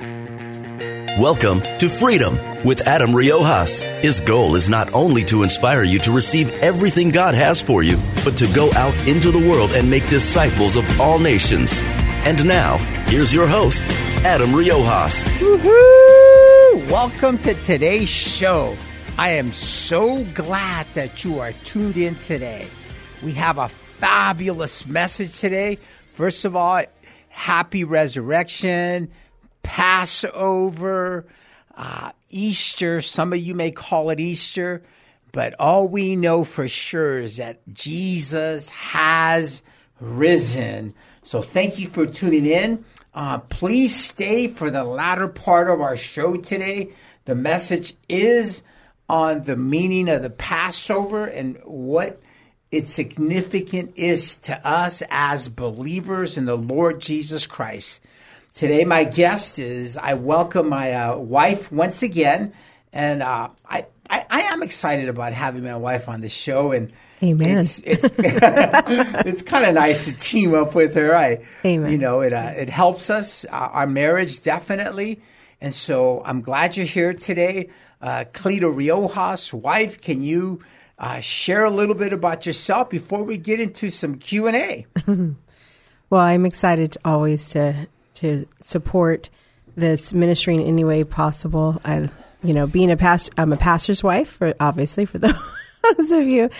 Welcome to Freedom with Adam Riojas. His goal is not only to inspire you to receive everything God has for you, but to go out into the world and make disciples of all nations. And now, here's your host, Adam Riojas. Woohoo! Welcome to today's show. I am so glad that you are tuned in today. We have a fabulous message today. First of all, happy resurrection, Passover, uh, Easter. Some of you may call it Easter, but all we know for sure is that Jesus has risen. So thank you for tuning in. Uh, please stay for the latter part of our show today. The message is on the meaning of the Passover and what its significant is to us as believers in the Lord Jesus Christ. Today, my guest is I welcome my uh, wife once again, and uh, I, I, I am excited about having my wife on the show and. Amen. It's it's, it's kind of nice to team up with her. I, Amen. You know, it uh, it helps us uh, our marriage definitely, and so I'm glad you're here today, uh, Cleta Riojas, wife. Can you uh, share a little bit about yourself before we get into some Q and A? Well, I'm excited always to to support this ministry in any way possible. I, you know, being a past, I'm a pastor's wife, for, obviously for those of you,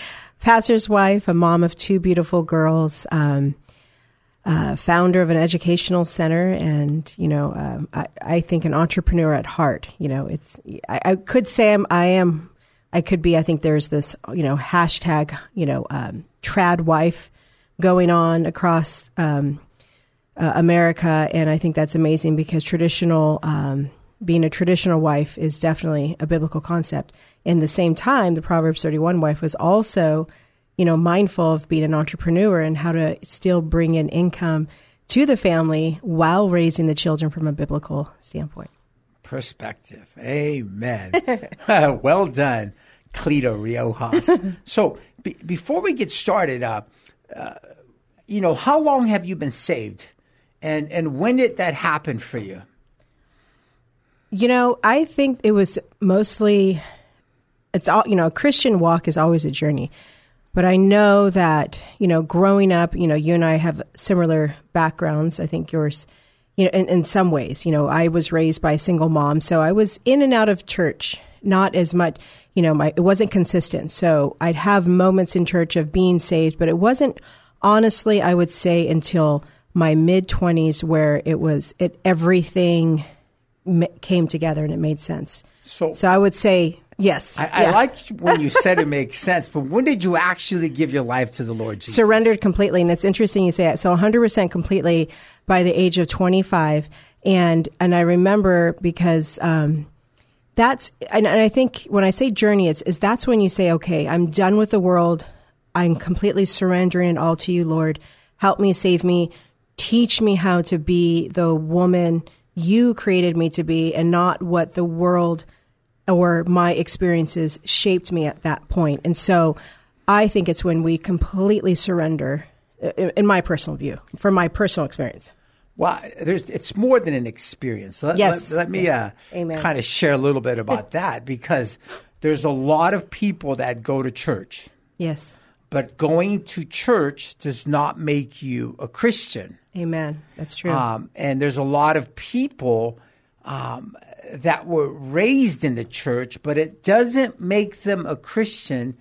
pastor's wife, a mom of two beautiful girls, um, uh, founder of an educational center, and you know, um, I, I think an entrepreneur at heart. You know, it's I, I could say I'm, I am, I could be. I think there's this, you know, hashtag, you know, um, trad wife going on across. Um, uh, America, and I think that's amazing because traditional um, being a traditional wife is definitely a biblical concept. In the same time, the Proverbs thirty one wife was also, you know, mindful of being an entrepreneur and how to still bring in income to the family while raising the children from a biblical standpoint. Perspective, amen. well done, Cleta Riojas. so, be, before we get started, uh, uh, you know, how long have you been saved? And and when did that happen for you? You know, I think it was mostly it's all you know, a Christian walk is always a journey. But I know that, you know, growing up, you know, you and I have similar backgrounds. I think yours, you know, in, in some ways, you know, I was raised by a single mom, so I was in and out of church, not as much, you know, my it wasn't consistent. So I'd have moments in church of being saved, but it wasn't honestly, I would say until my mid 20s where it was it everything came together and it made sense. So, so I would say yes. I, I yeah. when you said it makes sense, but when did you actually give your life to the Lord Jesus? Surrendered completely, and it's interesting you say that. So 100 percent completely by the age of 25, and and I remember because. Um, that's and, and I think when I say journey, it's is that's when you say, okay, I'm done with the world. I'm completely surrendering it all to you, Lord. Help me, save me, teach me how to be the woman you created me to be and not what the world or my experiences shaped me at that point. And so I think it's when we completely surrender, in my personal view, from my personal experience. Well, there's, it's more than an experience. Let, yes. let, let me uh, kind of share a little bit about that because there's a lot of people that go to church. Yes. But going to church does not make you a Christian. Amen. That's true. Um, and there's a lot of people um, that were raised in the church, but it doesn't make them a Christian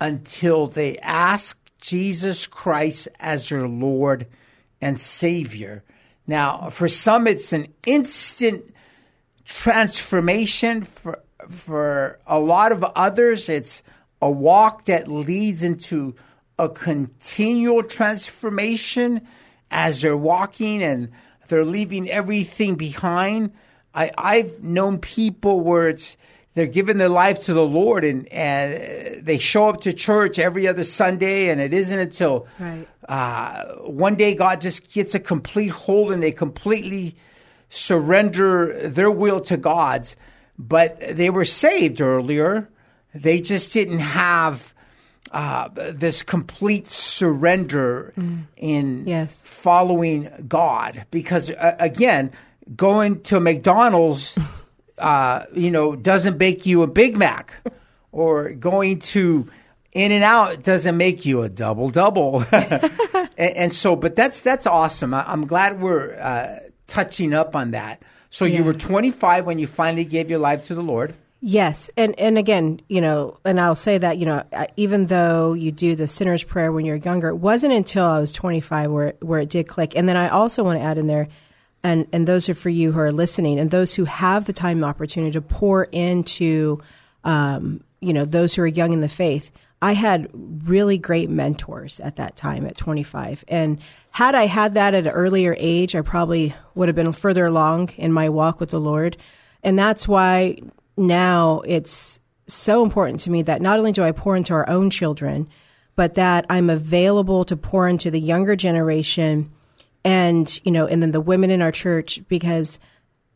until they ask Jesus Christ as their Lord and Savior. Now, for some, it's an instant transformation. For for a lot of others, it's a walk that leads into a continual transformation as they're walking and they're leaving everything behind. I, I've known people where it's they're giving their life to the Lord and, and they show up to church every other Sunday, and it isn't until Right. uh, one day God just gets a complete hold and they completely surrender their will to God's. But they were saved earlier. They just didn't have uh, this complete surrender in Yes. following God. Because uh, again, going to McDonald's, uh, you know, doesn't make you a Big Mac, or going to In and Out doesn't make you a double double. and, and so, but that's that's awesome. I, I'm glad we're uh, touching up on that. So you were 25 when you finally gave your life to the Lord. Yes, and and again, you know, and I'll say that you know, even though you do the sinner's prayer when you're younger, it wasn't until I was 25 where where it did click. And then I also want to add in there, and and those are for you who are listening, and those who have the time and opportunity to pour into, um, you know, those who are young in the faith. I had really great mentors at that time at 25. And had I had that at an earlier age, I probably would have been further along in my walk with the Lord. And that's why now it's so important to me that not only do I pour into our own children, but that I'm available to pour into the younger generation and, you know, and then the women in our church because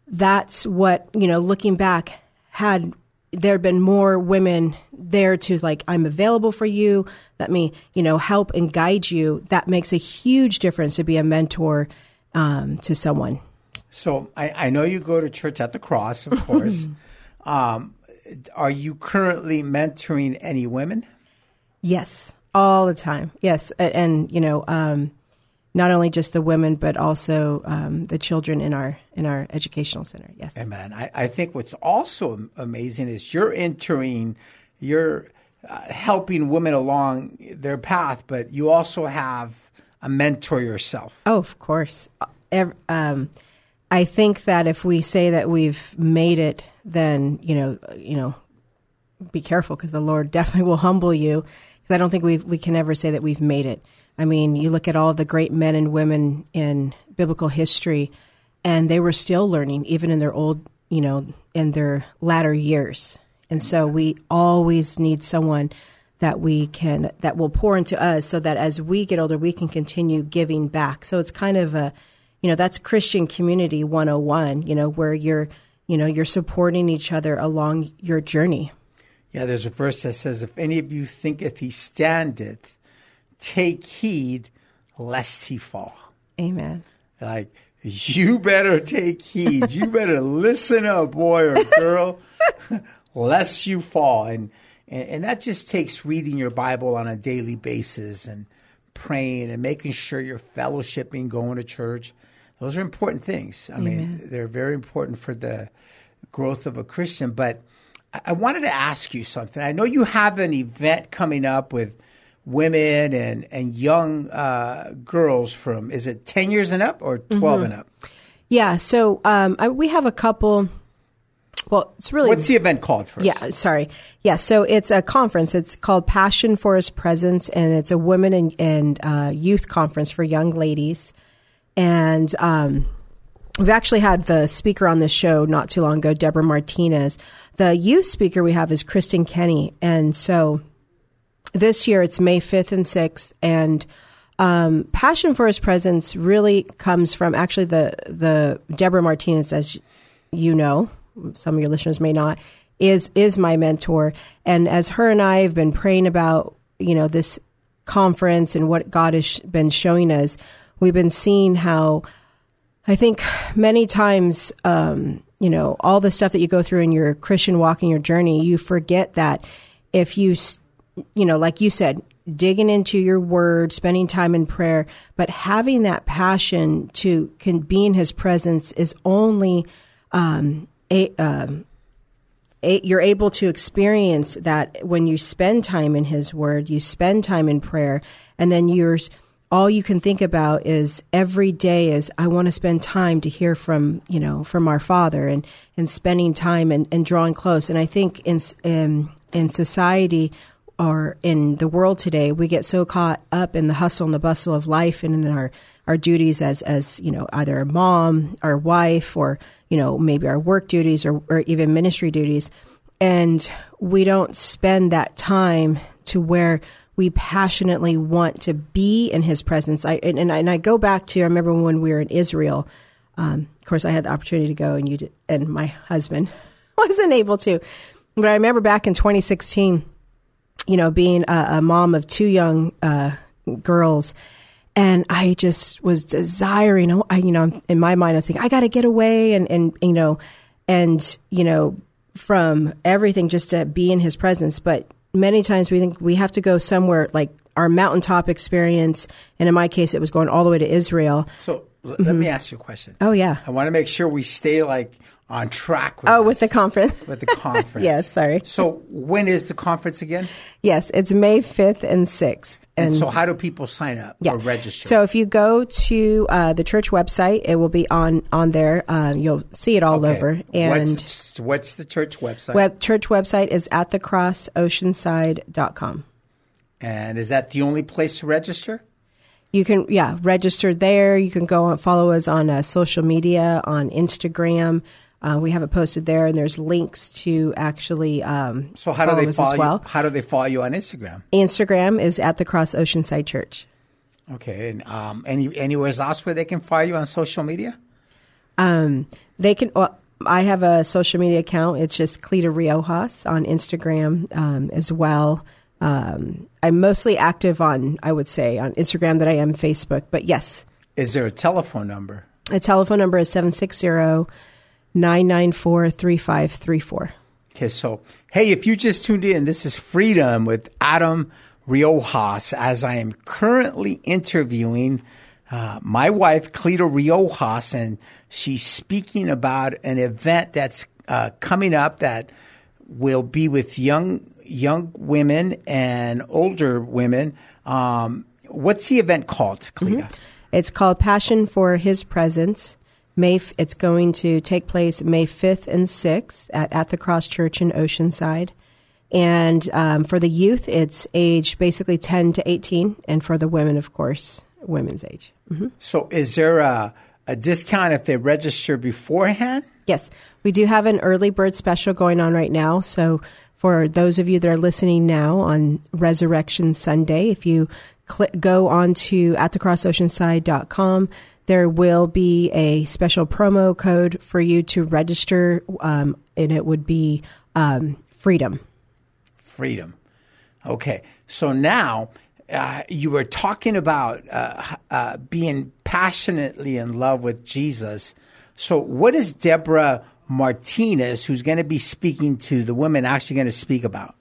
that's what, you know, looking back had there had been more women there to like I'm available for you, let me, you know, help and guide you. That makes a huge difference to be a mentor um, to someone. So I, I know you go to church at the cross, of course. um, are you currently mentoring any women? Yes, all the time. Yes, and, and you know, um, not only just the women, but also um, the children in our in our educational center. Yes. Amen. I, I think what's also amazing is you're entering, you're uh, helping women along their path, but you also have a mentor yourself. Oh, of course. Ev- um, I think that if we say that we've made it, then you know, you know, be careful because the Lord definitely will humble you. Because I don't think we we can ever say that we've made it. I mean, you look at all the great men and women in biblical history, and they were still learning, even in their old, you know, in their latter years. And so we always need someone that we can that will pour into us, so that as we get older, we can continue giving back. So it's kind of a, you know, that's Christian community 101. You know, where you're, you know, you're supporting each other along your journey. Yeah, there's a verse that says, If any of you thinketh he standeth, take heed lest he fall. Amen. Like, you better take heed. You better listen up, boy or girl, lest you fall. And, and and that just takes reading your Bible on a daily basis and praying and making sure you're fellowshipping, going to church. Those are important things. I mean, they're very important for the growth of a Christian. But I- I wanted to ask you something. I know you have an event coming up with women and and young uh, girls from is it ten years and up or 12 and up? Yeah. So um, I, we have a couple. Well, it's really What's the event called first? Yeah, sorry. Yeah, so it's a conference. It's called Passion for His Presence, and it's a women and, and uh, youth conference for young ladies. And um, we've actually had the speaker on this show not too long ago, Deborah Martinez. The youth speaker we have is Kristen Kenny, and so this year it's May 5th and 6th and um, passion for his presence really comes from actually the the Deborah Martinez as you know some of your listeners may not is is my mentor. And as her and I have been praying about you know this conference and what God has been showing us we've been seeing how I think many times, um, you know, all the stuff that you go through in your Christian walk and your journey, you forget that if you, you know, like you said, digging into your word, spending time in prayer, but having that passion to can be in His presence is only um, a, um, you're able to experience that when you spend time in His Word, you spend time in prayer, and then you're all you can think about is every day is I want to spend time to hear from you know from our Father and and spending time and, and drawing close. And I think in in in society or in the world today, we get so caught up in the hustle and the bustle of life and in our, our duties as, as, you know, either a mom, our wife, or, you know, maybe our work duties or, or even ministry duties. And we don't spend that time to where we passionately want to be in his presence. I, and, and I, and I go back to, I remember when we were in Israel, um, of course, I had the opportunity to go, and you did, and my husband wasn't able to. But I remember back in 2016, you know, being a, a mom of two young uh, girls, and I just was desiring. oh, I, you know, in my mind, I was thinking, I got to get away, and and you know, and you know, from everything just to be in His presence. But many times we think we have to go somewhere like our mountaintop experience, and in my case, it was going all the way to Israel. So let mm-hmm. me ask you a question. Oh yeah. I want to make sure we stay like on track with Oh, with the conference. with the conference. Yes, sorry. So when is the conference again? Yes, it's May 5th and 6th. And, so how do people sign up or register? So if you go to uh, the church website, it will be on on there. Uh, you'll see it all Okay. over. And what's, what's the church website? web church website is at thecrossoceanside.com. and is that the only place to register? You can yeah register there. You can go and follow us on uh, social media on Instagram. Uh, we have it posted there, and there's links to actually um, So how do they follow as well. you? How do they follow you on Instagram? Instagram is at the Cross Oceanside Church. Okay, and um, any anywhere else where they can follow you on social media? Um, they can. Well, I have a social media account. It's just Cleta Riojas on Instagram um, as well. Um, I'm mostly active on, I would say, on Instagram that I am Facebook. But yes, Is there a telephone number? A telephone number is 760 994 3534. Okay, so hey, if you just tuned in, this is Freedom with Adam Riojas. As I am currently interviewing uh, my wife, Cleta Riojas, and she's speaking about an event that's uh, coming up that will be with young young women and older women. Um, what's the event called, Cleta? It's called Passion for His Presence. May f- it's going to take place May 5th and 6th at, at the Cross Church in Oceanside. And um, for the youth, it's age basically 10 to 18. And for the women, of course, women's age. So, is there a, a discount if they register beforehand? Yes, we do have an early bird special going on right now. So for those of you that are listening now on Resurrection Sunday, if you cl- go on to at thecrossoceanside.com, there will be a special promo code for you to register, um, and it would be um, freedom. freedom. Okay, so now uh, you were talking about uh, uh, being passionately in love with Jesus. So, what is Deborah Martinez, who's going to be speaking to the women, actually going to speak about?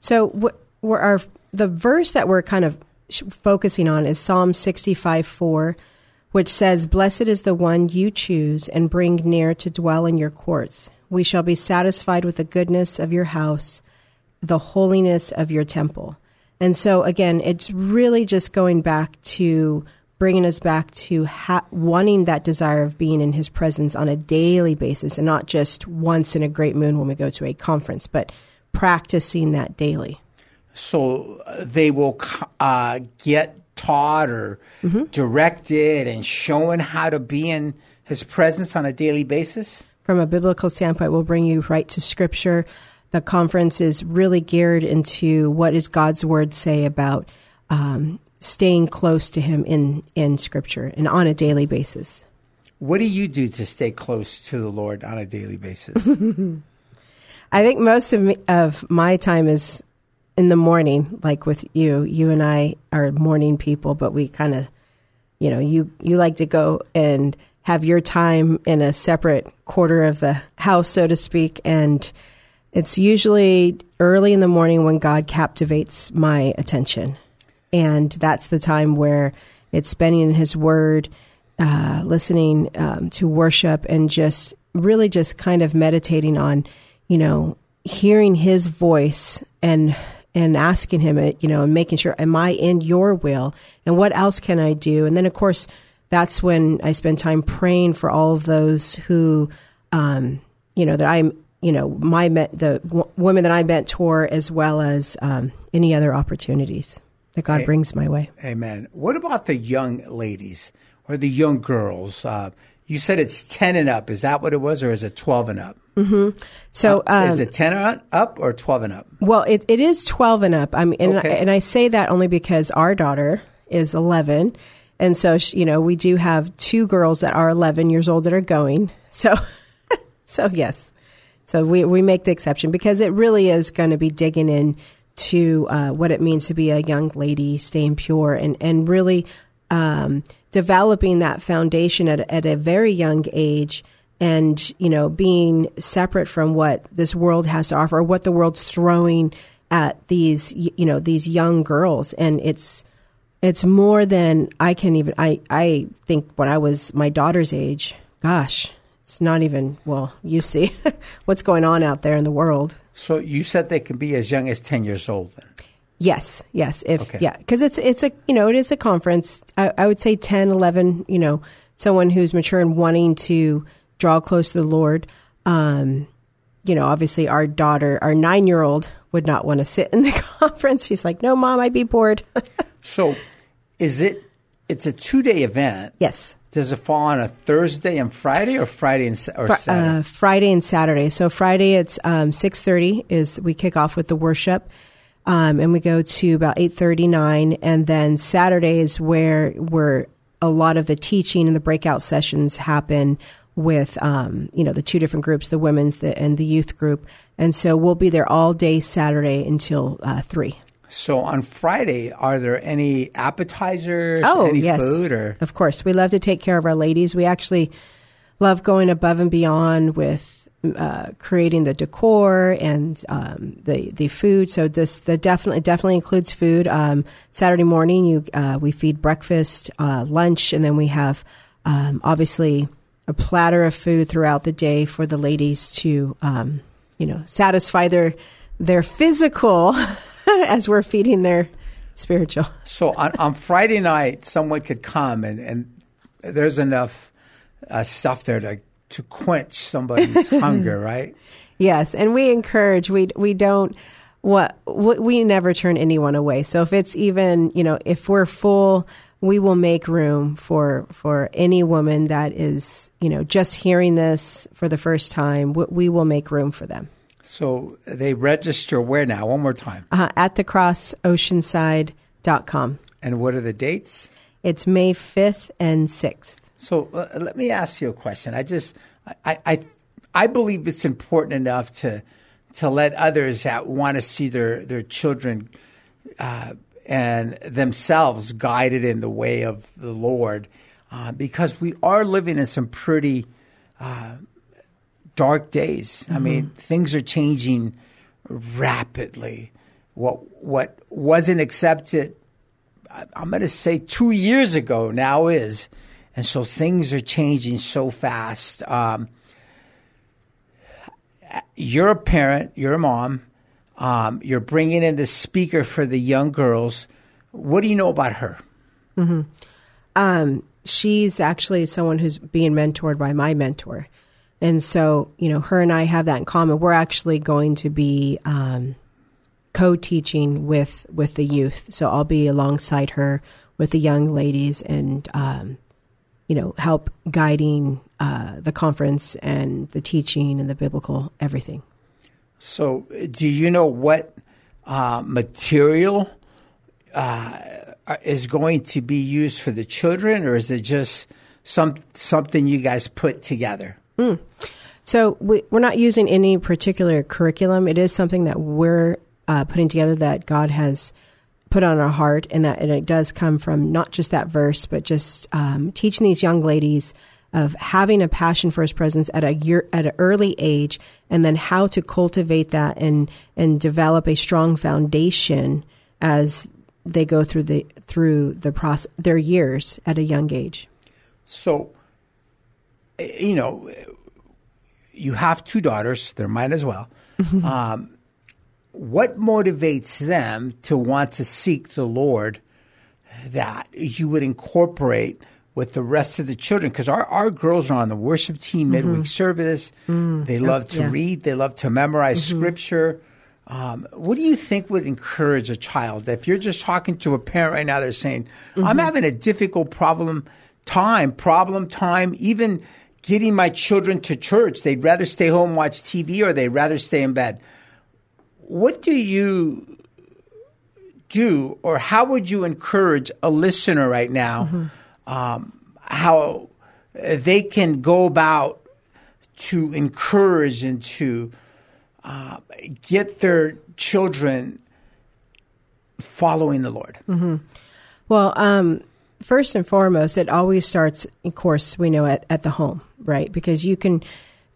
So wh- we're our the verse that we're kind of focusing on is Psalm 65 4, which says, Blessed is the one you choose and bring near to dwell in your courts. We shall be satisfied with the goodness of your house, the holiness of your temple. And so, again, it's really just going back to bringing us back to ha- wanting that desire of being in his presence on a daily basis and not just once in a great moon when we go to a conference, but practicing that daily. So uh, they will uh, get taught or directed and shown how to be in His presence on a daily basis. From a biblical standpoint, we'll bring you right to scripture. The conference is really geared into what does God's word say about um, staying close to Him in, in scripture and on a daily basis. What do you do to stay close to the Lord on a daily basis? I think most of me, of my time is in the morning, like with you. You and I are morning people, but we kind of, you know, you you like to go and have your time in a separate quarter of the house, so to speak, and it's usually early in the morning when God captivates my attention, and that's the time where it's spending in His Word, uh, listening um, to worship, and just really just kind of meditating on you know, hearing his voice and and asking him it, you know, and making sure, am I in your will? And what else can I do? And then, of course, that's when I spend time praying for all of those who, um, you know, that I'm, you know my met the w- women that I mentor as well as um, any other opportunities that God Hey. brings my way. Amen. What about the young ladies or the young girls? Uh, you said it's 10 and up. Is that what it was, or is it 12 and up? So um, is it 10 and up or 12 and up? Well, it, it is 12 and up. I mean, and, Okay. I, and I say that only because our daughter is 11. And so, she, you know, we do have two girls that are 11 years old that are going. So, so yes. So we, we make the exception because it really is going to be digging in to uh, what it means to be a young lady, staying pure, and, and really um, developing that foundation at, at a very young age and, you know, being separate from what this world has to offer or what the world's throwing at these, you know, these young girls. And it's, it's more than I can even, I, I think when I was my daughter's age, gosh, it's not even, well, you see what's going on out there in the world. So you said they can be as young as 10 years old. Then. Yes, yes. If Okay. yeah, because it's it's a you know it is a conference. I, I would say 10, 11, You know, someone who's mature and wanting to draw close to the Lord. Um, you know, obviously our daughter, our nine year old, would not want to sit in the conference. She's like, "No, mom, I'd be bored." So is it, it's a two day event. yes, Does it fall on a Thursday and Friday or Friday and or Fri- Saturday? uh, Friday and Saturday. So Friday it's um, six thirty is we kick off with the worship, um, and we go to about eight thirty nine, and then Saturday is where where a lot of the teaching and the breakout sessions happen with um, you know the two different groups, the women's the, and the youth group, and so we'll be there all day Saturday until uh, three. so on Friday, are there any appetizers, Oh, any yes. food, or Of course, we love to take care of our ladies. We actually love going above and beyond with uh, creating the decor and um, the the food. So this the definitely definitely includes food. Um, Saturday morning, you uh, we feed breakfast, uh, lunch, and then we have um, obviously a platter of food throughout the day for the ladies to um, you know satisfy their their physical as we're feeding their spiritual. So on, on Friday night, someone could come and, and there's enough uh, stuff there to, to quench somebody's hunger, right? Yes, and we encourage. We we don't what we we never turn anyone away. So if it's even you know if we're full, we will make room for for any woman that is you know just hearing this for the first time. We, we will make room for them So they register where now? One more time. uh, at thecrossoceanside.com. And what are the dates? It's May fifth and sixth. So uh, let me ask you a question. I just, I, I, I believe it's important enough to, to let others that want to see their their children uh, and themselves guided in the way of the Lord, uh, because we are living in some pretty uh, dark days. I mean, things are changing rapidly. What what wasn't accepted I'm going to say two years ago now is. And so things are changing so fast. Um, you're a parent, you're a mom, um, you're bringing in the speaker for the young girls. What do you know about her? um, she's actually someone who's being mentored by my mentor. And so, you know, her and I have that in common. We're actually going to be um, co-teaching with with the youth. So I'll be alongside her with the young ladies and um, you know help guiding uh, the conference and the teaching and the biblical everything. So, do you know what uh, material uh, is going to be used for the children, or is it just some something you guys put together? So we, we're not using any particular curriculum. It is something that we're uh, putting together that God has put on our heart, and that and it does come from not just that verse, but just um, teaching these young ladies of having a passion for His presence at a year at an early age, and then how to cultivate that and and develop a strong foundation as they go through the through the process their years at a young age. So, you know, you have two daughters, they're mine as well. um, what motivates them to want to seek the Lord that you would incorporate with the rest of the children because our, our girls are on the worship team midweek mm-hmm. service. Mm-hmm. they love to yeah. read, they love to memorize mm-hmm. scripture. Um, what do you think would encourage a child? If you're just talking to a parent right now, they're saying, I'm having a difficult problem time, problem time, even getting my children to church. They'd rather stay home watch TV or they'd rather stay in bed. What do you do, or how would you encourage a listener right now um, how they can go about to encourage and to uh, get their children following the Lord? Well, um, first and foremost, it always starts, of course, we know at, at the home, right? Because you can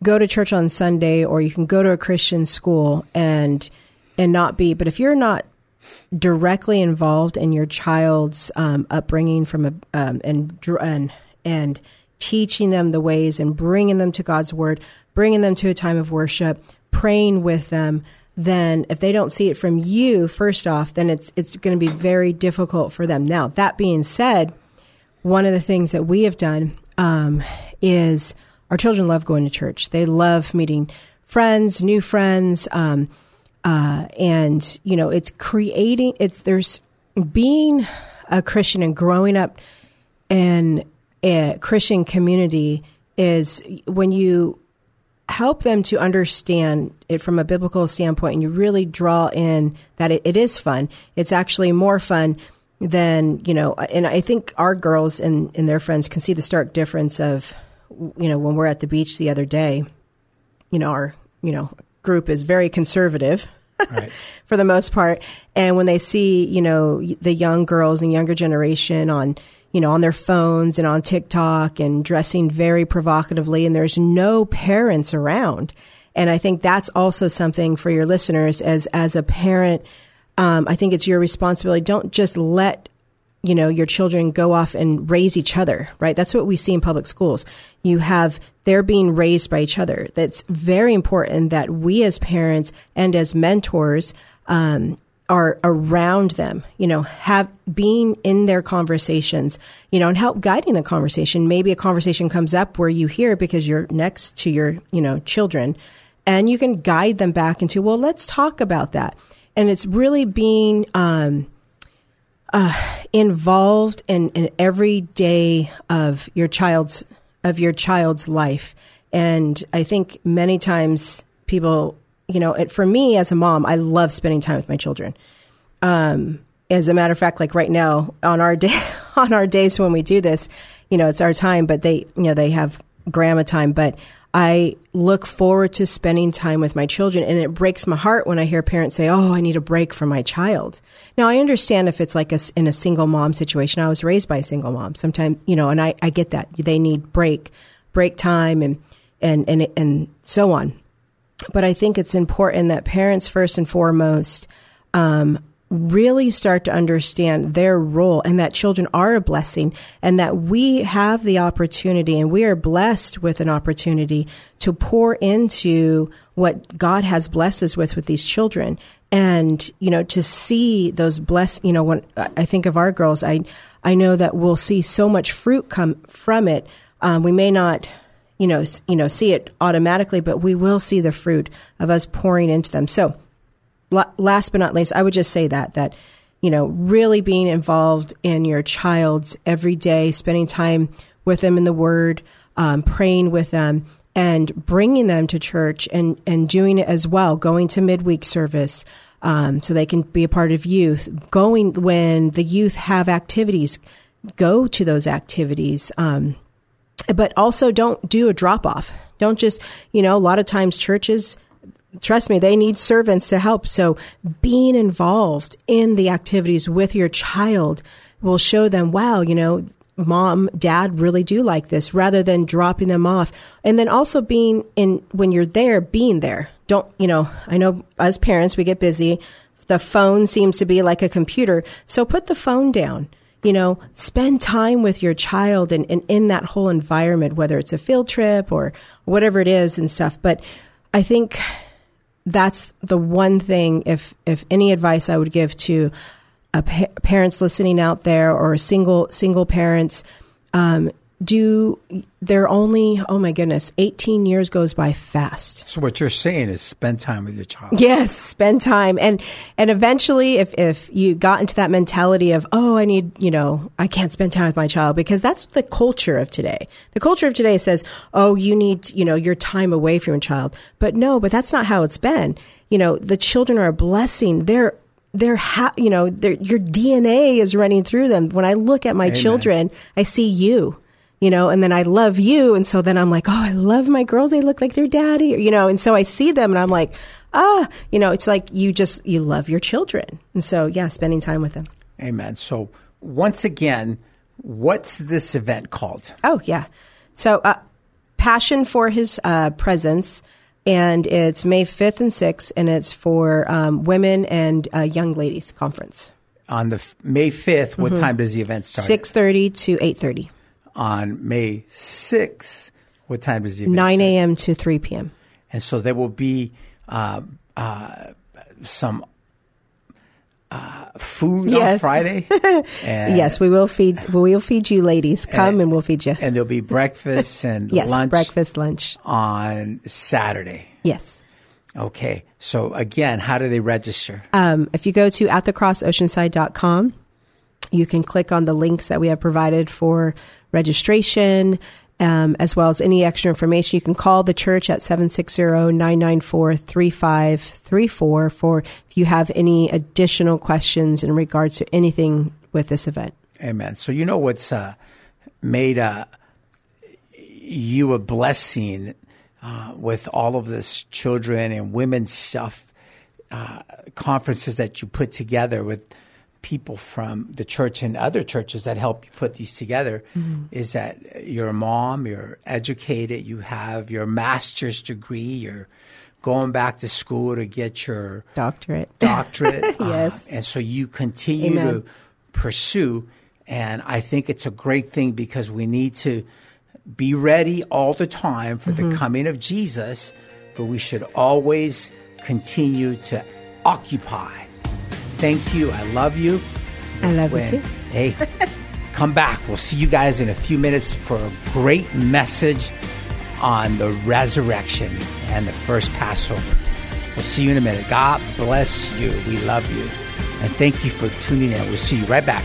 go to church on Sunday or you can go to a Christian school and and not be. But if you're not directly involved in your child's um, upbringing from a um, and and and teaching them the ways and bringing them to God's word, bringing them to a time of worship, praying with them, then if they don't see it from you first off, then it's it's going to be very difficult for them. Now, that being said, one of the things that we have done um, is our children love going to church. They love meeting friends, new friends, um, uh, and you know, it's creating. It's there's being a Christian and growing up in a Christian community is when you help them to understand it from a biblical standpoint and you really draw in that it, it is fun. It's actually more fun than, you know, and I think our girls and, and their friends can see the stark difference of, you know, when we're at the beach the other day, you know, our, you know, group is very conservative. Right. for the most part. And when they see, you know, the young girls and younger generation on, you know, on their phones and on TikTok and dressing very provocatively, and there's no parents around. And I think that's also something for your listeners as as a parent. Um, I think it's your responsibility. Don't just let you know your children go off and raise each other right? That's what we see in public schools. You have they're being raised by each other. That's very important that we as parents and as mentors um, are around them you know have being in their conversations you know and help guiding the conversation. Maybe a conversation comes up where you hear because you're next to your you know children and you can guide them back into well let's talk about that. And it's really being um, involved in, in every day of your child's of your child's life. And i think many times people you know for me as a mom i love spending time with my children. Um, as a matter of fact like right now on our day on our days when we do this you know it's our time but they you know they have grandma time but i look forward to spending time with my children and it breaks my heart when i hear parents say oh i need a break from my child. Now i understand if it's like a, in a single mom situation. I was raised by a single mom. Sometimes you know and i, I get that. They need break break time and and and, and so on. But I think it's important that parents, first and foremost, um, really start to understand their role and that children are a blessing and that we have the opportunity and we are blessed with an opportunity to pour into what God has blessed us with with these children. And, you know, to see those bless, you know, when I think of our girls, I, I know that we'll see so much fruit come from it. Um, we may not you know, you know, see it automatically, but we will see the fruit of us pouring into them. So, last but not least, I would just say that that you know, really being involved in your child's every day, spending time with them in the Word, um, praying with them, and bringing them to church and and doing it as well, going to midweek service. Um, so they can be a part of youth. Going when the youth have activities, go to those activities. Um, but also don't do a drop off. Don't just, you know, a lot of times churches, trust me, they need servants to help. So being involved in the activities with your child will show them, wow, you know, mom, dad really do like this rather than dropping them off. And then also being in, when you're there, being there. Don't, you know, I know as parents, we get busy. The phone seems to be like a computer. So put the phone down you know, spend time with your child and, and in that whole environment, whether it's a field trip or whatever it is and stuff. But I think that's the one thing, if, if any advice I would give to a pa- parents listening out there or single, single parents, um, do they're only oh my goodness 18 years goes by fast. So what you're saying is spend time with your child. yes spend time. And and eventually if if you got into that mentality of oh i need you know i can't spend time with my child because that's the culture of today. The culture of today says oh you need you know your time away from your child. But no but that's not how it's been. You know the children are a blessing. They're they're ha- you know they're, your dna is running through them. When i look at my children i see you you know, and then I love you. And so then I'm like, oh, I love my girls. They look like their daddy, you know, and so I see them and I'm like, ah, you know, it's like you just, you love your children. And so, yeah, spending time with them. Amen. So once again, what's this event called? Oh, yeah. So, uh, Passion for His uh, Presence. And it's May 5th and 6th, and it's for um, women and uh, young ladies conference. On the f- May 5th, what time does the event start? 6.30 to 8.30. On May 6th, what time is the event 9 a.m. to 3 p.m. And so there will be uh, uh, some uh, food on Yes. Friday. and, yes, we will feed, we will feed you ladies. Come and, we'll feed you. And there'll be breakfast and yes, lunch breakfast, lunch. on Saturday. Yes. Okay. So again, how do they register? Um, if you go to atthecrossoceanside.com, you can click on the links that we have provided for registration, um, as well as any extra information. You can call the church at 760-994-3534 for if you have any additional questions in regards to anything with this event. Amen. So you know what's uh, made uh, you a blessing uh, with all of this children and women's stuff uh, conferences that you put together with people from the church and other churches that help you put these together is that you're a mom, you're educated, you have your master's degree, you're going back to school to get your Doctorate. doctorate. uh, Yes. and so you continue Amen. to pursue. And I think it's a great thing because we need to be ready all the time for Mm-hmm. the coming of Jesus, but we should always continue to occupy. Thank you. I love you. I love When- you too. Hey, come back. We'll see you guys in a few minutes for a great message on the resurrection and the first Passover. We'll see you in a minute. God bless you. We love you. And thank you for tuning in. We'll see you right back.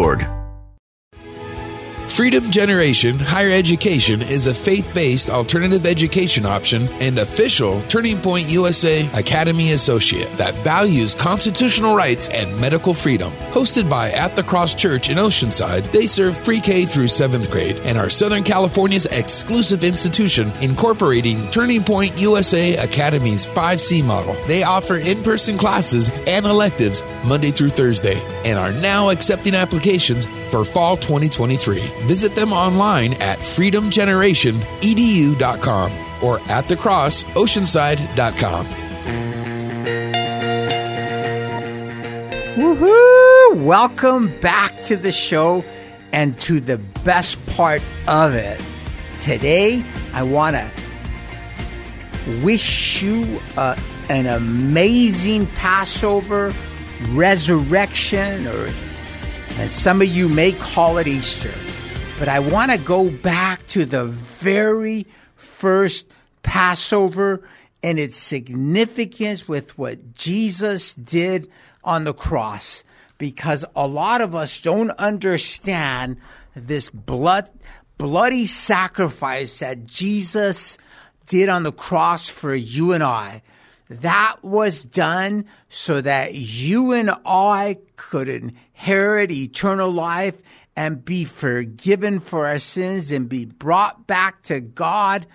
org. Freedom Generation Higher Education is a faith based alternative education option and official Turning Point USA Academy Associate that values constitutional rights and medical freedom. Hosted by At the Cross Church in Oceanside, they serve pre K through 7th grade and are Southern California's exclusive institution incorporating Turning Point USA Academy's 5C model. They offer in person classes and electives Monday through Thursday and are now accepting applications for fall 2023. Visit them online at freedomgenerationedu.com or at thecrossoceanside.com. Woohoo! Welcome back to the show and to the best part of it. Today, I want to wish you uh, an amazing Passover, resurrection, or and some of you may call it Easter. But I want to go back to the very first Passover and its significance with what Jesus did on the cross. Because a lot of us don't understand this blood, bloody sacrifice that Jesus did on the cross for you and I. That was done so that you and I could inherit eternal life and be forgiven for our sins and be brought back to God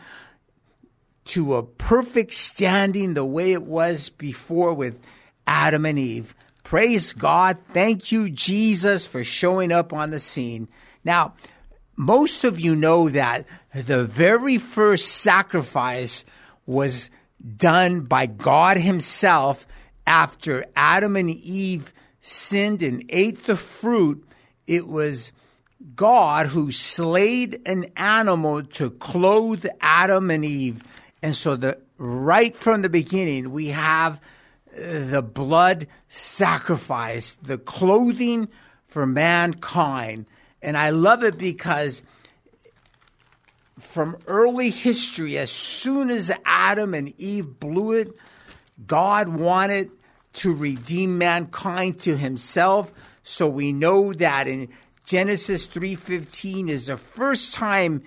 to a perfect standing the way it was before with Adam and Eve. Praise God. Thank you, Jesus, for showing up on the scene. Now, most of you know that the very first sacrifice was done by God Himself after Adam and Eve sinned and ate the fruit. It was God who slayed an animal to clothe Adam and Eve. And so the right from the beginning we have uh, the blood sacrifice, the clothing for mankind. And I love it because from early history, as soon as Adam and Eve blew it, God wanted to redeem mankind to himself. So we know that in Genesis 3:15 is the first time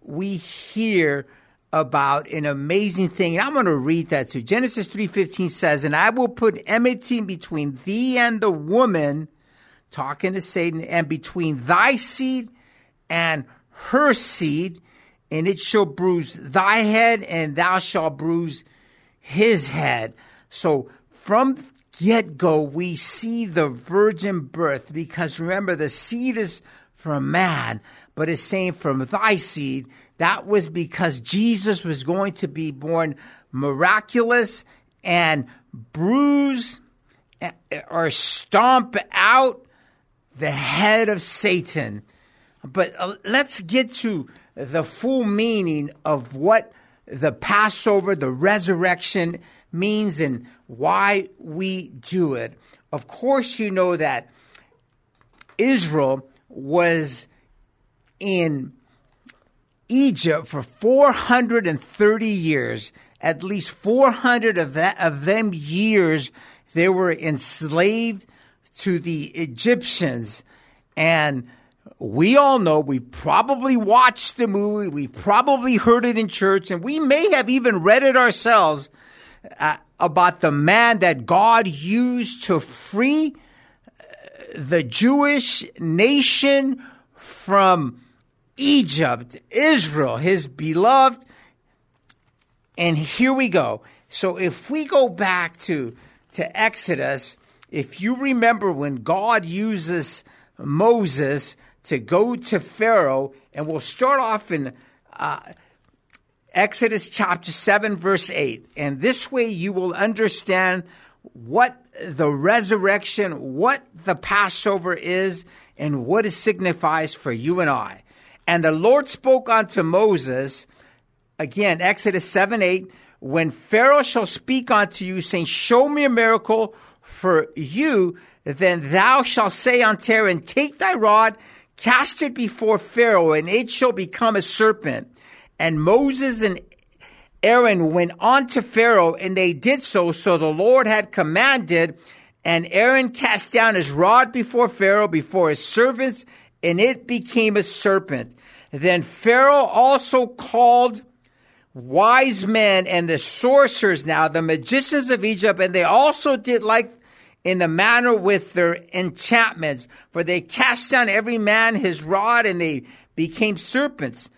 we hear about an amazing thing. And I'm going to read that too. Genesis 3:15 says, "And I will put enmity between thee and the woman, talking to Satan, and between thy seed and her seed, and it shall bruise thy head, and thou shalt bruise his head." So from get go, we see the virgin birth because remember, the seed is from man, but it's saying from thy seed. That was because Jesus was going to be born miraculous and bruise or stomp out the head of Satan. But uh, let's get to the full meaning of what the Passover, the resurrection means and why we do it. Of course, you know that Israel was in Egypt for 430 years. At least 400 of, that, of them years, they were enslaved to the Egyptians. And we all know, we probably watched the movie, we probably heard it in church, and we may have even read it ourselves uh, about the man that God used to free uh, the Jewish nation from Egypt, Israel, his beloved. And here we go. So if we go back to, to Exodus, if you remember when God uses Moses to go to Pharaoh, and we'll start off in uh, Exodus chapter 7, verse 8. And this way you will understand what the resurrection, what the Passover is, and what it signifies for you and I. And the Lord spoke unto Moses, again, Exodus 7 8, when Pharaoh shall speak unto you, saying, Show me a miracle for you, then thou shalt say unto Aaron, Take thy rod, cast it before Pharaoh, and it shall become a serpent. And Moses and Aaron went on to Pharaoh, and they did so. So the Lord had commanded, and Aaron cast down his rod before Pharaoh, before his servants, and it became a serpent. Then Pharaoh also called wise men and the sorcerers now, the magicians of Egypt, and they also did like in the manner with their enchantments, for they cast down every man his rod and they became serpents.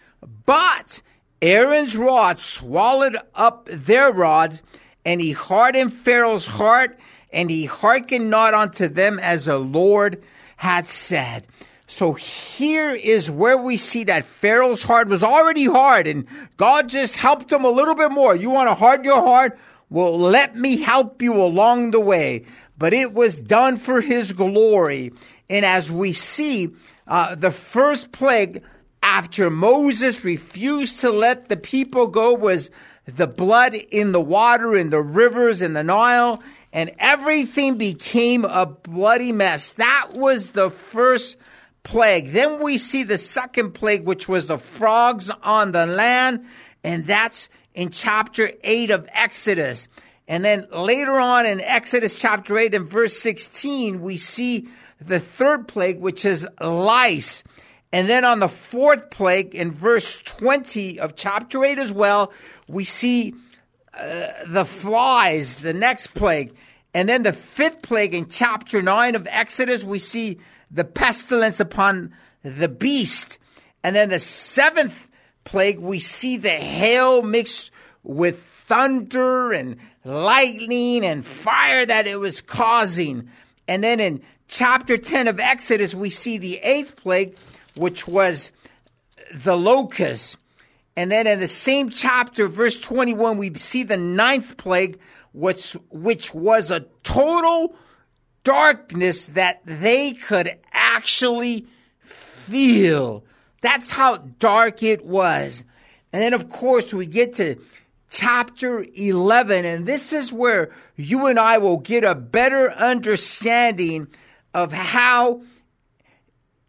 But Aaron's rod swallowed up their rods, and he hardened Pharaoh's heart, and he hearkened not unto them as the Lord had said. So here is where we see that Pharaoh's heart was already hard and God just helped him a little bit more. You want to harden your heart? Well, let me help you along the way. But it was done for his glory. And as we see, uh, the first plague after Moses refused to let the people go was the blood in the water, in the rivers, in the Nile, and everything became a bloody mess. That was the first plague. Then we see the second plague, which was the frogs on the land, and that's in chapter 8 of Exodus. And then later on in Exodus chapter 8 and verse 16, we see the third plague, which is lice. And then on the fourth plague in verse 20 of chapter 8 as well, we see uh, the flies, the next plague. And then the fifth plague in chapter 9 of Exodus, we see the pestilence upon the beast. And then the seventh plague, we see the hail mixed with thunder and lightning and fire that it was causing. And then in chapter 10 of Exodus, we see the eighth plague, which was the locust. And then in the same chapter, verse 21, we see the ninth plague, which, which was a total darkness that they could actually feel. That's how dark it was. And then, of course, we get to chapter 11, and this is where you and I will get a better understanding of how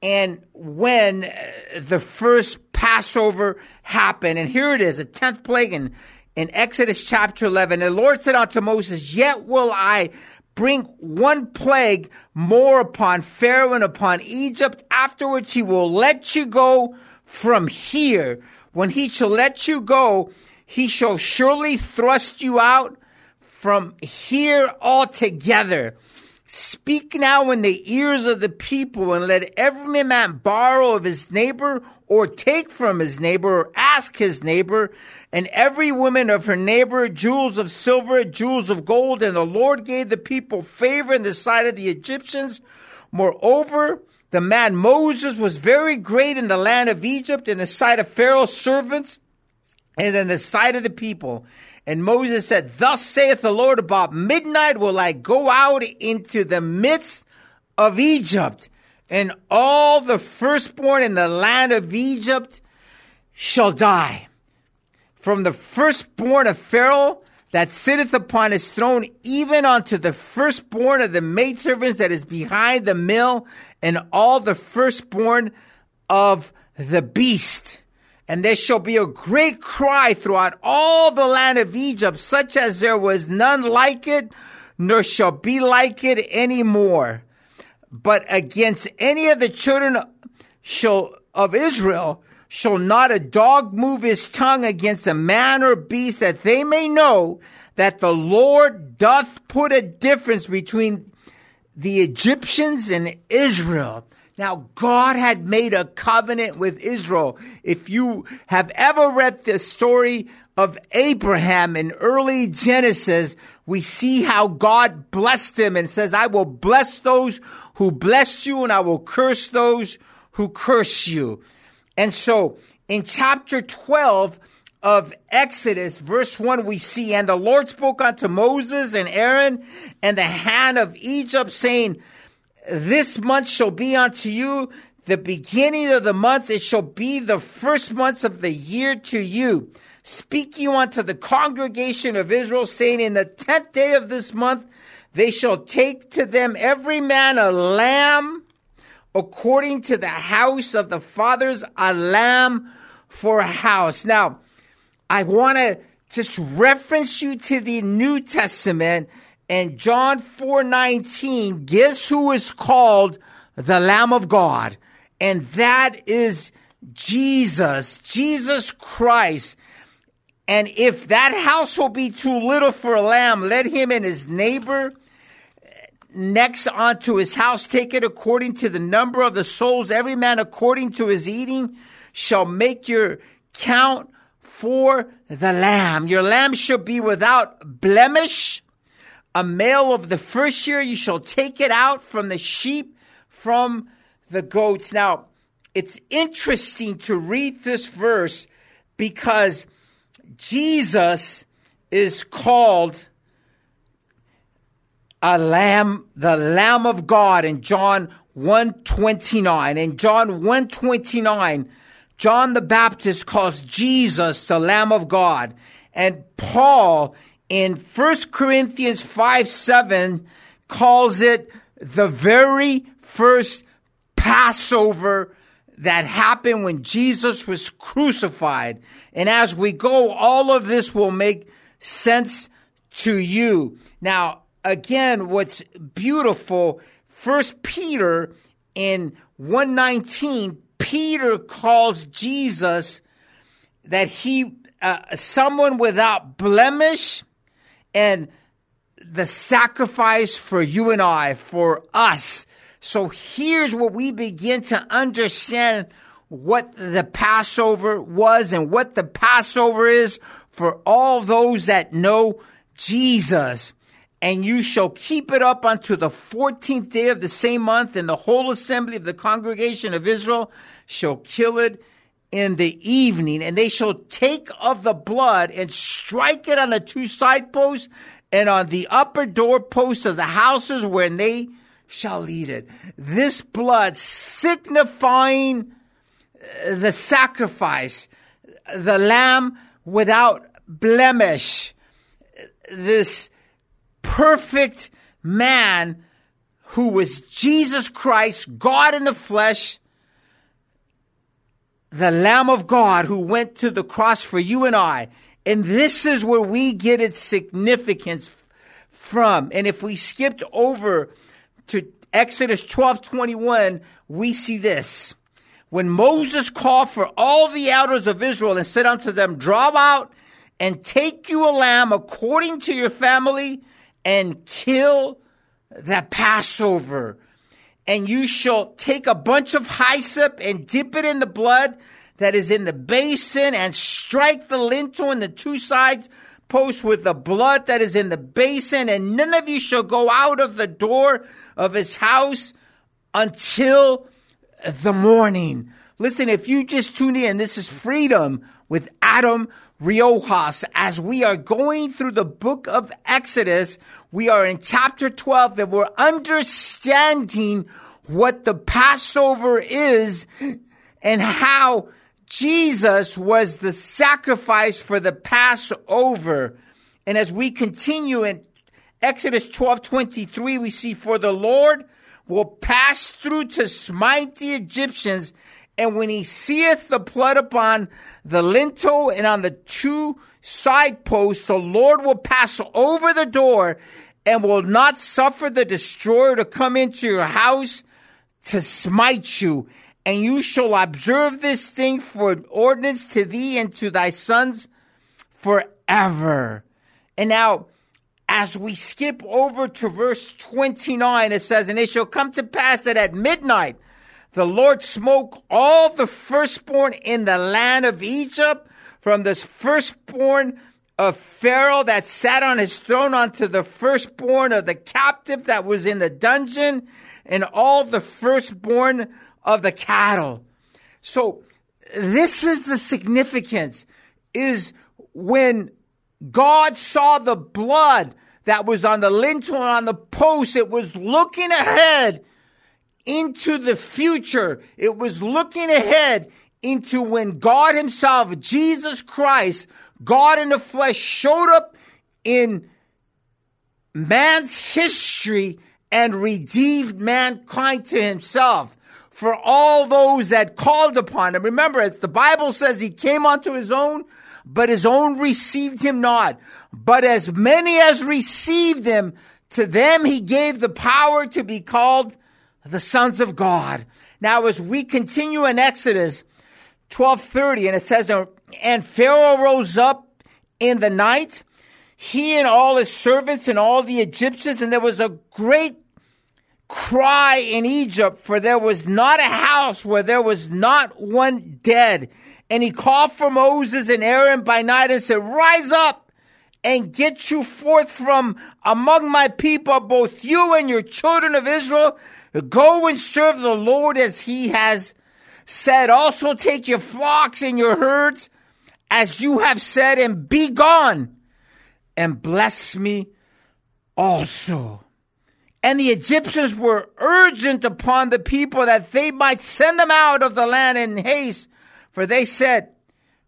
and when uh, the first Passover happened. And here it is, the 10th plague in, in Exodus chapter 11. The Lord said unto Moses, Yet will I bring one plague more upon Pharaoh and upon Egypt. Afterwards, he will let you go from here. When he shall let you go, he shall surely thrust you out from here altogether. Speak now in the ears of the people and let every man borrow of his neighbor or take from his neighbor or ask his neighbor and every woman of her neighbor jewels of silver, jewels of gold. And the Lord gave the people favor in the sight of the Egyptians. Moreover, the man Moses was very great in the land of Egypt in the sight of Pharaoh's servants and in the sight of the people. And Moses said, Thus saith the Lord, about midnight will I go out into the midst of Egypt, and all the firstborn in the land of Egypt shall die. From the firstborn of Pharaoh that sitteth upon his throne, even unto the firstborn of the maidservants that is behind the mill, and all the firstborn of the beast. And there shall be a great cry throughout all the land of Egypt, such as there was none like it, nor shall be like it any more. But against any of the children shall, of Israel shall not a dog move his tongue against a man or beast, that they may know that the Lord doth put a difference between the Egyptians and Israel. Now, God had made a covenant with Israel. If you have ever read the story of Abraham in early Genesis, we see how God blessed him and says, I will bless those who bless you and I will curse those who curse you. And so in chapter 12 of Exodus, verse 1, we see, And the Lord spoke unto Moses and Aaron and the hand of Egypt, saying, this month shall be unto you the beginning of the months. It shall be the first months of the year to you. Speak you unto the congregation of Israel, saying, In the tenth day of this month, they shall take to them every man a lamb according to the house of the fathers, a lamb for a house. Now, I want to just reference you to the New Testament and John 4:19, guess who is called the Lamb of God? And that is Jesus, Jesus Christ. And if that house will be too little for a lamb, let him and his neighbor next unto his house take it according to the number of the souls, every man according to his eating shall make your count for the lamb. Your lamb shall be without blemish a male of the first year, you shall take it out from the sheep, from the goats. Now, it's interesting to read this verse because Jesus is called a lamb, the lamb of God in John 129. In John 129, John the Baptist calls Jesus the lamb of God. And Paul in 1 Corinthians 5 7 calls it the very first Passover that happened when Jesus was crucified. And as we go, all of this will make sense to you. Now, again, what's beautiful, First Peter in 119, Peter calls Jesus that he, uh, someone without blemish, and the sacrifice for you and I, for us. So here's where we begin to understand what the Passover was and what the Passover is for all those that know Jesus. and you shall keep it up unto the fourteenth day of the same month, and the whole assembly of the congregation of Israel shall kill it in the evening, and they shall take of the blood and strike it on the two side posts and on the upper door posts of the houses wherein they shall eat it. This blood signifying uh, the sacrifice, the lamb without blemish, this perfect man who was Jesus Christ, God in the flesh, the Lamb of God who went to the cross for you and I. And this is where we get its significance from. And if we skipped over to Exodus 12 21, we see this. When Moses called for all the elders of Israel and said unto them, Draw out and take you a lamb according to your family and kill the Passover. And you shall take a bunch of hyssop and dip it in the blood that is in the basin and strike the lintel and the two sides posts with the blood that is in the basin. And none of you shall go out of the door of his house until the morning. Listen, if you just tune in, this is Freedom with Adam Riojas. As we are going through the book of Exodus, we are in chapter 12 and we're understanding what the Passover is and how Jesus was the sacrifice for the Passover. And as we continue in Exodus 12 23, we see, For the Lord will pass through to smite the Egyptians, and when he seeth the blood upon the lintel and on the two side posts, the Lord will pass over the door and will not suffer the destroyer to come into your house to smite you. And you shall observe this thing for an ordinance to thee and to thy sons forever. And now, as we skip over to verse 29, it says, And it shall come to pass that at midnight the Lord smote all the firstborn in the land of Egypt, from this firstborn of Pharaoh that sat on his throne unto the firstborn of the captive that was in the dungeon, and all the firstborn of the cattle. So this is the significance is when God saw the blood that was on the lintel and on the post, it was looking ahead into the future. It was looking ahead into when God Himself, Jesus Christ, God in the flesh, showed up in man's history and redeemed mankind to Himself for all those that called upon him. Remember, the Bible says he came unto his own, but his own received him not. But as many as received him, to them he gave the power to be called the sons of God. Now, as we continue in Exodus 12:30, and it says, "And Pharaoh rose up in the night, he and all his servants and all the Egyptians, and there was a great cry in Egypt, for there was not a house where there was not one dead. And he called for Moses and Aaron by night and said, Rise up and get you forth from among my people, both you and your children of Israel. Go and serve the Lord as he has said. Also take your flocks and your herds as you have said, and be gone and bless me also. And the Egyptians were urgent upon the people that they might send them out of the land in haste, for they said,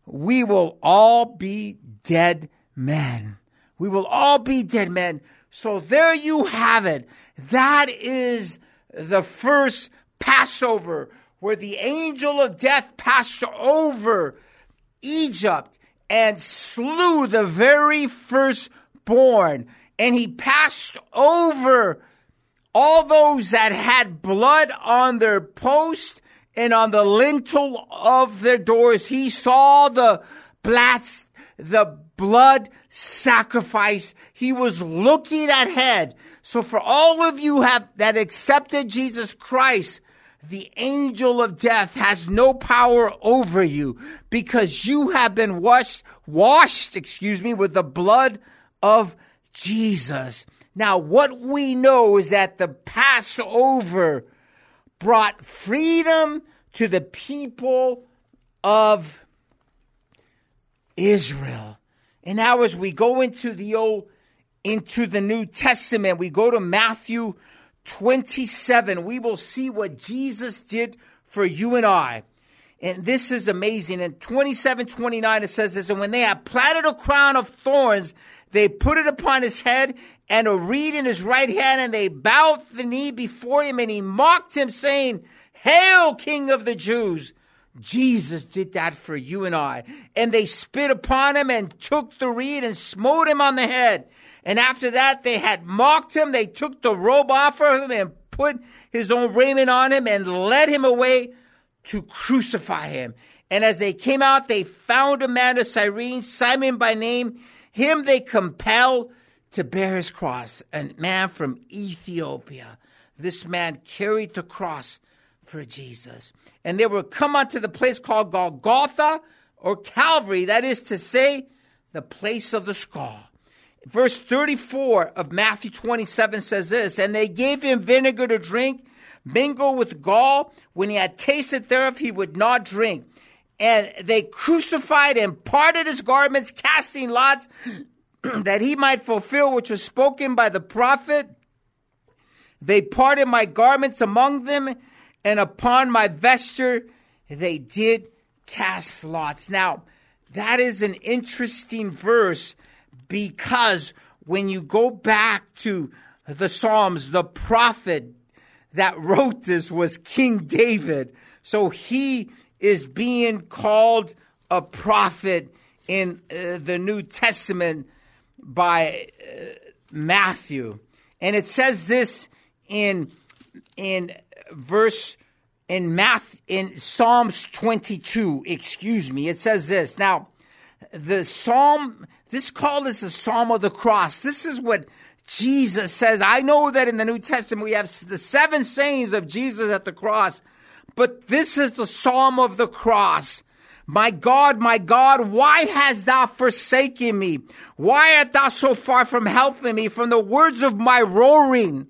We will all be dead men. We will all be dead men. So there you have it. That is the first Passover where the angel of death passed over Egypt and slew the very firstborn. And he passed over all those that had blood on their post and on the lintel of their doors. He saw the blast, the blood sacrifice. He was looking ahead. So for all of you have that accepted Jesus Christ, the angel of death has no power over you because you have been washed, washed, excuse me, with the blood of Jesus. Now, what we know is that the Passover brought freedom to the people of Israel. And now as we go into the old into the New Testament, we go to Matthew 27, we will see what Jesus did for you and I. And this is amazing. In 27, 29, it says this, and when they had planted a crown of thorns, they put it upon his head and a reed in his right hand, and they bowed the knee before him, and he mocked him, saying, Hail, King of the Jews! Jesus did that for you and I. And they spit upon him and took the reed and smote him on the head. And after that, they had mocked him. They took the robe off of him and put his own raiment on him and led him away to crucify him. And as they came out, they found a man of Cyrene, Simon by name. Him they compelled to bear his cross. A man from Ethiopia. This man carried the cross for Jesus. And they were come unto the place called Golgotha or Calvary, that is to say, the place of the skull. Verse 34 of Matthew 27 says this, and they gave him vinegar to drink, mingled with gall. When he had tasted thereof, he would not drink. And they crucified and parted his garments, casting lots, that he might fulfill which was spoken by the prophet. They parted my garments among them, and upon my vesture they did cast lots. Now, that is an interesting verse because when you go back to the Psalms, the prophet that wrote this was King David. So he is being called a prophet in uh, the New Testament by uh, Matthew. And it says this in in verse in math in Psalms 22, excuse me. It says this. Now, the psalm this call is the psalm of the cross. This is what Jesus says. I know that in the New Testament we have the seven sayings of Jesus at the cross, but this is the psalm of the cross. My God, my God, why hast thou forsaken me? Why art thou so far from helping me from the words of my roaring?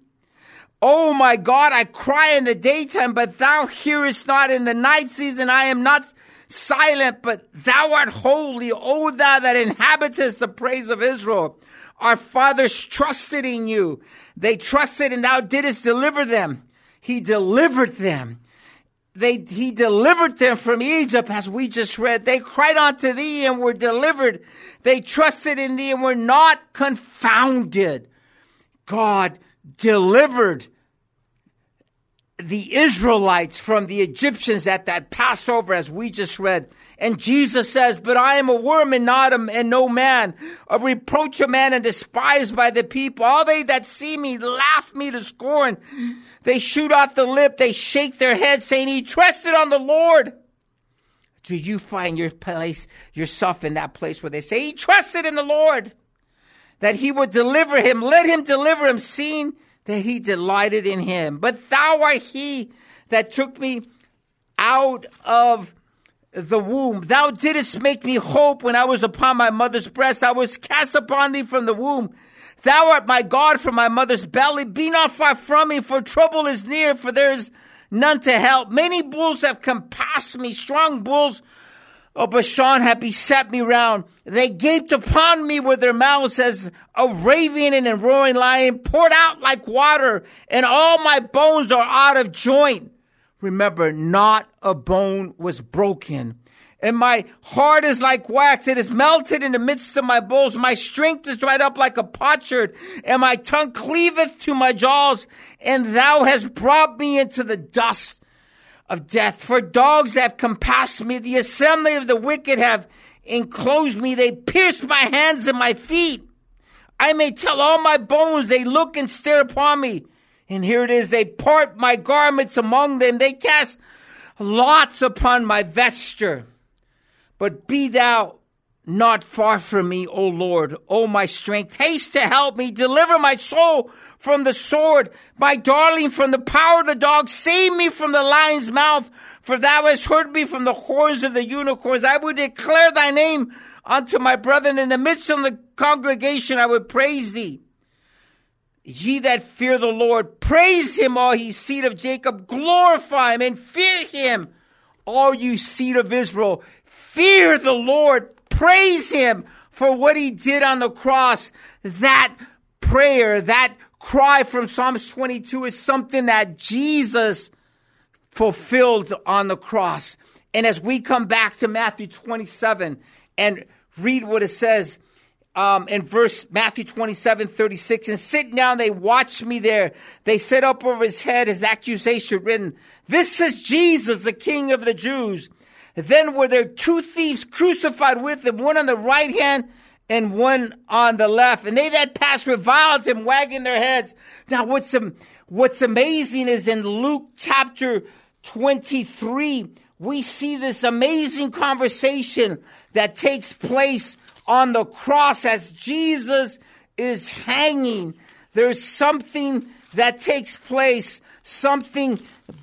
Oh my God, I cry in the daytime, but thou hearest not in the night season. I am not silent, but thou art holy, O thou that inhabitest the praise of Israel. Our fathers trusted in you. They trusted and thou didst deliver them. He delivered them. They, he delivered them from Egypt, as we just read. They cried unto thee and were delivered. They trusted in thee and were not confounded. God delivered the Israelites from the Egyptians at that Passover, as we just read. And Jesus says, But I am a worm and not a, and no man, a reproach of man and despised by the people. All they that see me laugh me to scorn. They shoot out the lip, they shake their head, saying, He trusted on the Lord. Do you find your place, yourself in that place where they say, He trusted in the Lord, that He would deliver him, let Him deliver him, seeing that he delighted in him. But thou art he that took me out of the womb. Thou didst make me hope when I was upon my mother's breast. I was cast upon thee from the womb. Thou art my God from my mother's belly. Be not far from me, for trouble is near, for there is none to help. Many bulls have compassed me, strong bulls Oh, of Bashan have beset me round. They gaped upon me with their mouths as a raven and a roaring lion, poured out like water, and all my bones are out of joint. Remember, not a bone was broken. And my heart is like wax. It is melted in the midst of my bones. My strength is dried up like a potsherd, and my tongue cleaveth to my jaws. And thou hast brought me into the dust of death. For dogs have compassed me. The assembly of the wicked have enclosed me. They pierced my hands and my feet. I may tell all my bones. They look and stare upon me. And here it is. They part my garments among them. They cast lots upon my vesture. But be thou not far from me, O Lord, O my strength. Haste to help me. Deliver my soul from the sword, my darling from the power of the dog. Save me from the lion's mouth, for thou hast heard me from the horns of the unicorns. I will declare thy name unto my brethren in the midst of the congregation. I would praise thee. Ye that fear the Lord, praise him, all ye seed of Jacob, glorify him and fear him, all you seed of Israel. Fear the Lord, praise him for what he did on the cross. That prayer, that cry from Psalms 22 is something that Jesus fulfilled on the cross. And as we come back to Matthew 27 and read what it says, um, in verse Matthew 27, 36, and sitting down, they watched me there. They set up over his head his accusation written, This is Jesus, the King of the Jews. Then were there two thieves crucified with him, one on the right hand and one on the left. And they that passed reviled him, wagging their heads. Now, what's, what's amazing is in Luke chapter 23, we see this amazing conversation that takes place on the cross as Jesus is hanging. There's something that takes place, something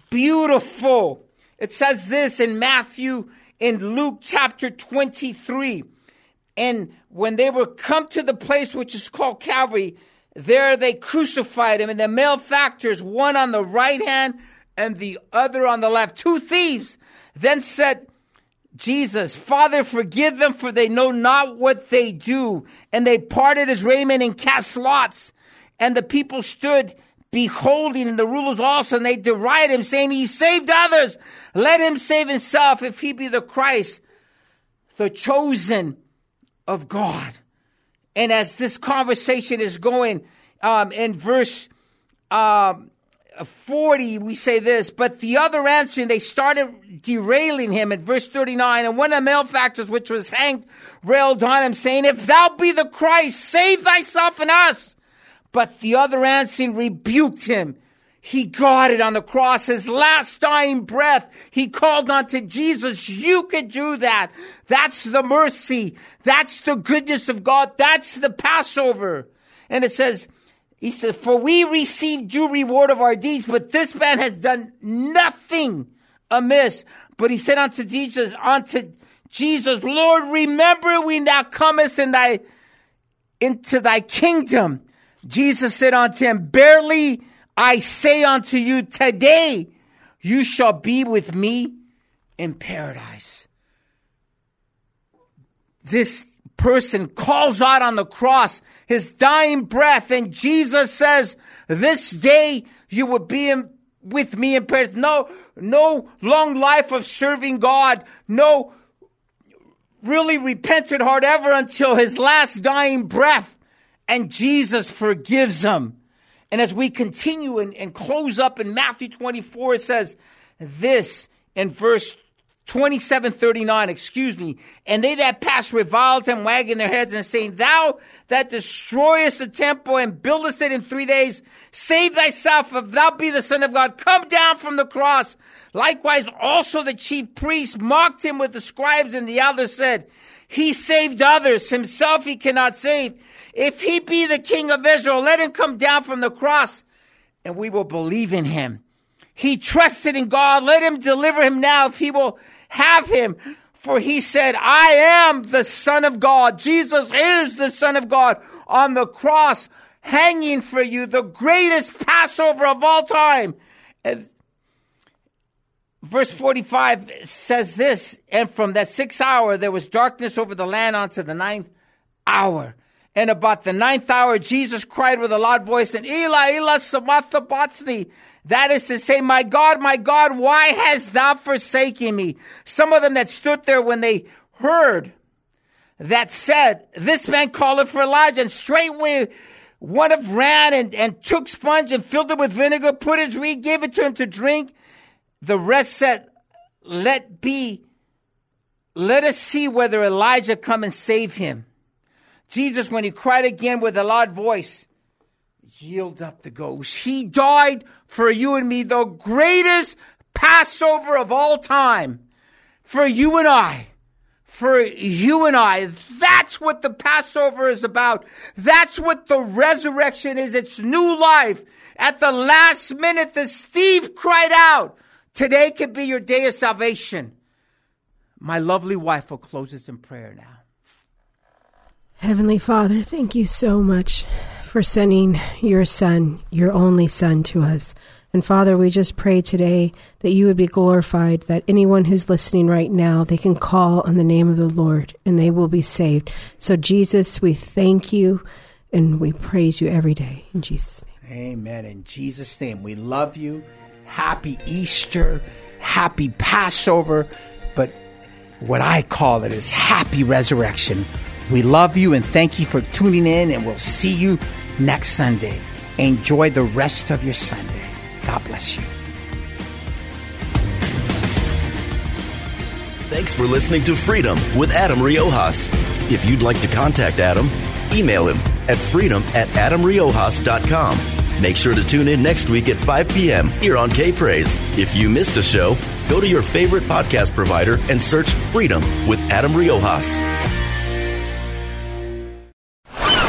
beautiful. It says this in Matthew, in Luke chapter 23. And when they were come to the place which is called Calvary, there they crucified him, and the malefactors, one on the right hand and the other on the left, two thieves. Then said, Jesus, Father, forgive them for they know not what they do. And they parted his raiment and cast lots. And the people stood beholding the rulers also, and they derided him, saying, He saved others. Let him save himself if he be the Christ, the chosen of God. And as this conversation is going, um, in verse um, 40, we say this, but the other answering, they started derailing him at verse 39. And one of the malefactors, which was hanged, railed on him, saying, If thou be the Christ, save thyself and us. But the other answering rebuked him. He got it on the cross, his last dying breath. He called unto Jesus. You could do that. That's the mercy. That's the goodness of God. That's the Passover. And it says, he says, For we receive due reward of our deeds, but this man has done nothing amiss. But he said unto Jesus, unto Jesus, Lord, remember when thou comest in thy into thy kingdom. Jesus said unto him, Barely I say unto you, today you shall be with me in paradise. This person calls out on the cross his dying breath, and Jesus says, This day you will be in, with me in paradise. No, no long life of serving God, no really repentant heart ever until his last dying breath. And Jesus forgives them. And as we continue and, and close up in Matthew 24, it says this in verse 2739, excuse me. And they that passed reviled him, wagging their heads and saying, Thou that destroyest the temple and buildest it in three days, save thyself if thou be the son of God. Come down from the cross. Likewise, also the chief priests mocked him with the scribes and the elders said, He saved others. Himself he cannot save. If he be the king of Israel, let him come down from the cross and we will believe in him. He trusted in God. Let him deliver him now if he will have him. For he said, I am the Son of God. Jesus is the Son of God on the cross, hanging for you, the greatest Passover of all time. And verse 45 says this, and from that sixth hour there was darkness over the land unto the ninth hour. And about the ninth hour, Jesus cried with a loud voice, and Eli, Eli, sabachthani, that is to say, my God, my God, why hast thou forsaken me? Some of them that stood there when they heard that said, this man calleth for Elijah, and straightway one of ran and, and took sponge and filled it with vinegar, put it reed, gave it to him to drink. The rest said, let be, let us see whether Elijah come and save him. Jesus, when he cried again with a loud voice, yield up the ghost. He died for you and me, the greatest Passover of all time. For you and I. For you and I. That's what the Passover is about. That's what the resurrection is. It's new life. At the last minute, the thief cried out, Today could be your day of salvation. My lovely wife will close us in prayer now. Heavenly Father, thank you so much for sending your son, your only son, to us. And Father, we just pray today that you would be glorified, that anyone who's listening right now, they can call on the name of the Lord and they will be saved. So, Jesus, we thank you and we praise you every day. In Jesus' name. Amen. In Jesus' name, we love you. Happy Easter. Happy Passover. But what I call it is happy resurrection. We love you and thank you for tuning in, and we'll see you next Sunday. Enjoy the rest of your Sunday. God bless you. Thanks for listening to Freedom with Adam Riojas. If you'd like to contact Adam, email him at freedom at adamriojas.com. Make sure to tune in next week at 5 p.m. here on K Praise. If you missed a show, go to your favorite podcast provider and search Freedom with Adam Riojas.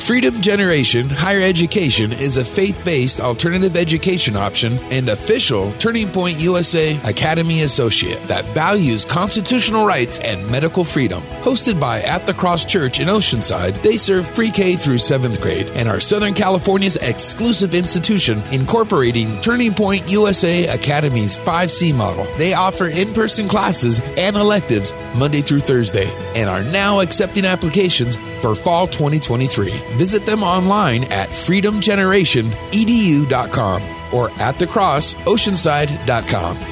Freedom Generation Higher Education is a faith based alternative education option and official Turning Point USA Academy Associate that values constitutional rights and medical freedom. Hosted by At the Cross Church in Oceanside, they serve pre K through 7th grade and are Southern California's exclusive institution incorporating Turning Point USA Academy's 5C model. They offer in person classes and electives Monday through Thursday and are now accepting applications for fall 2023. Visit them online at freedomgenerationedu.com or at thecrossoceanside.com.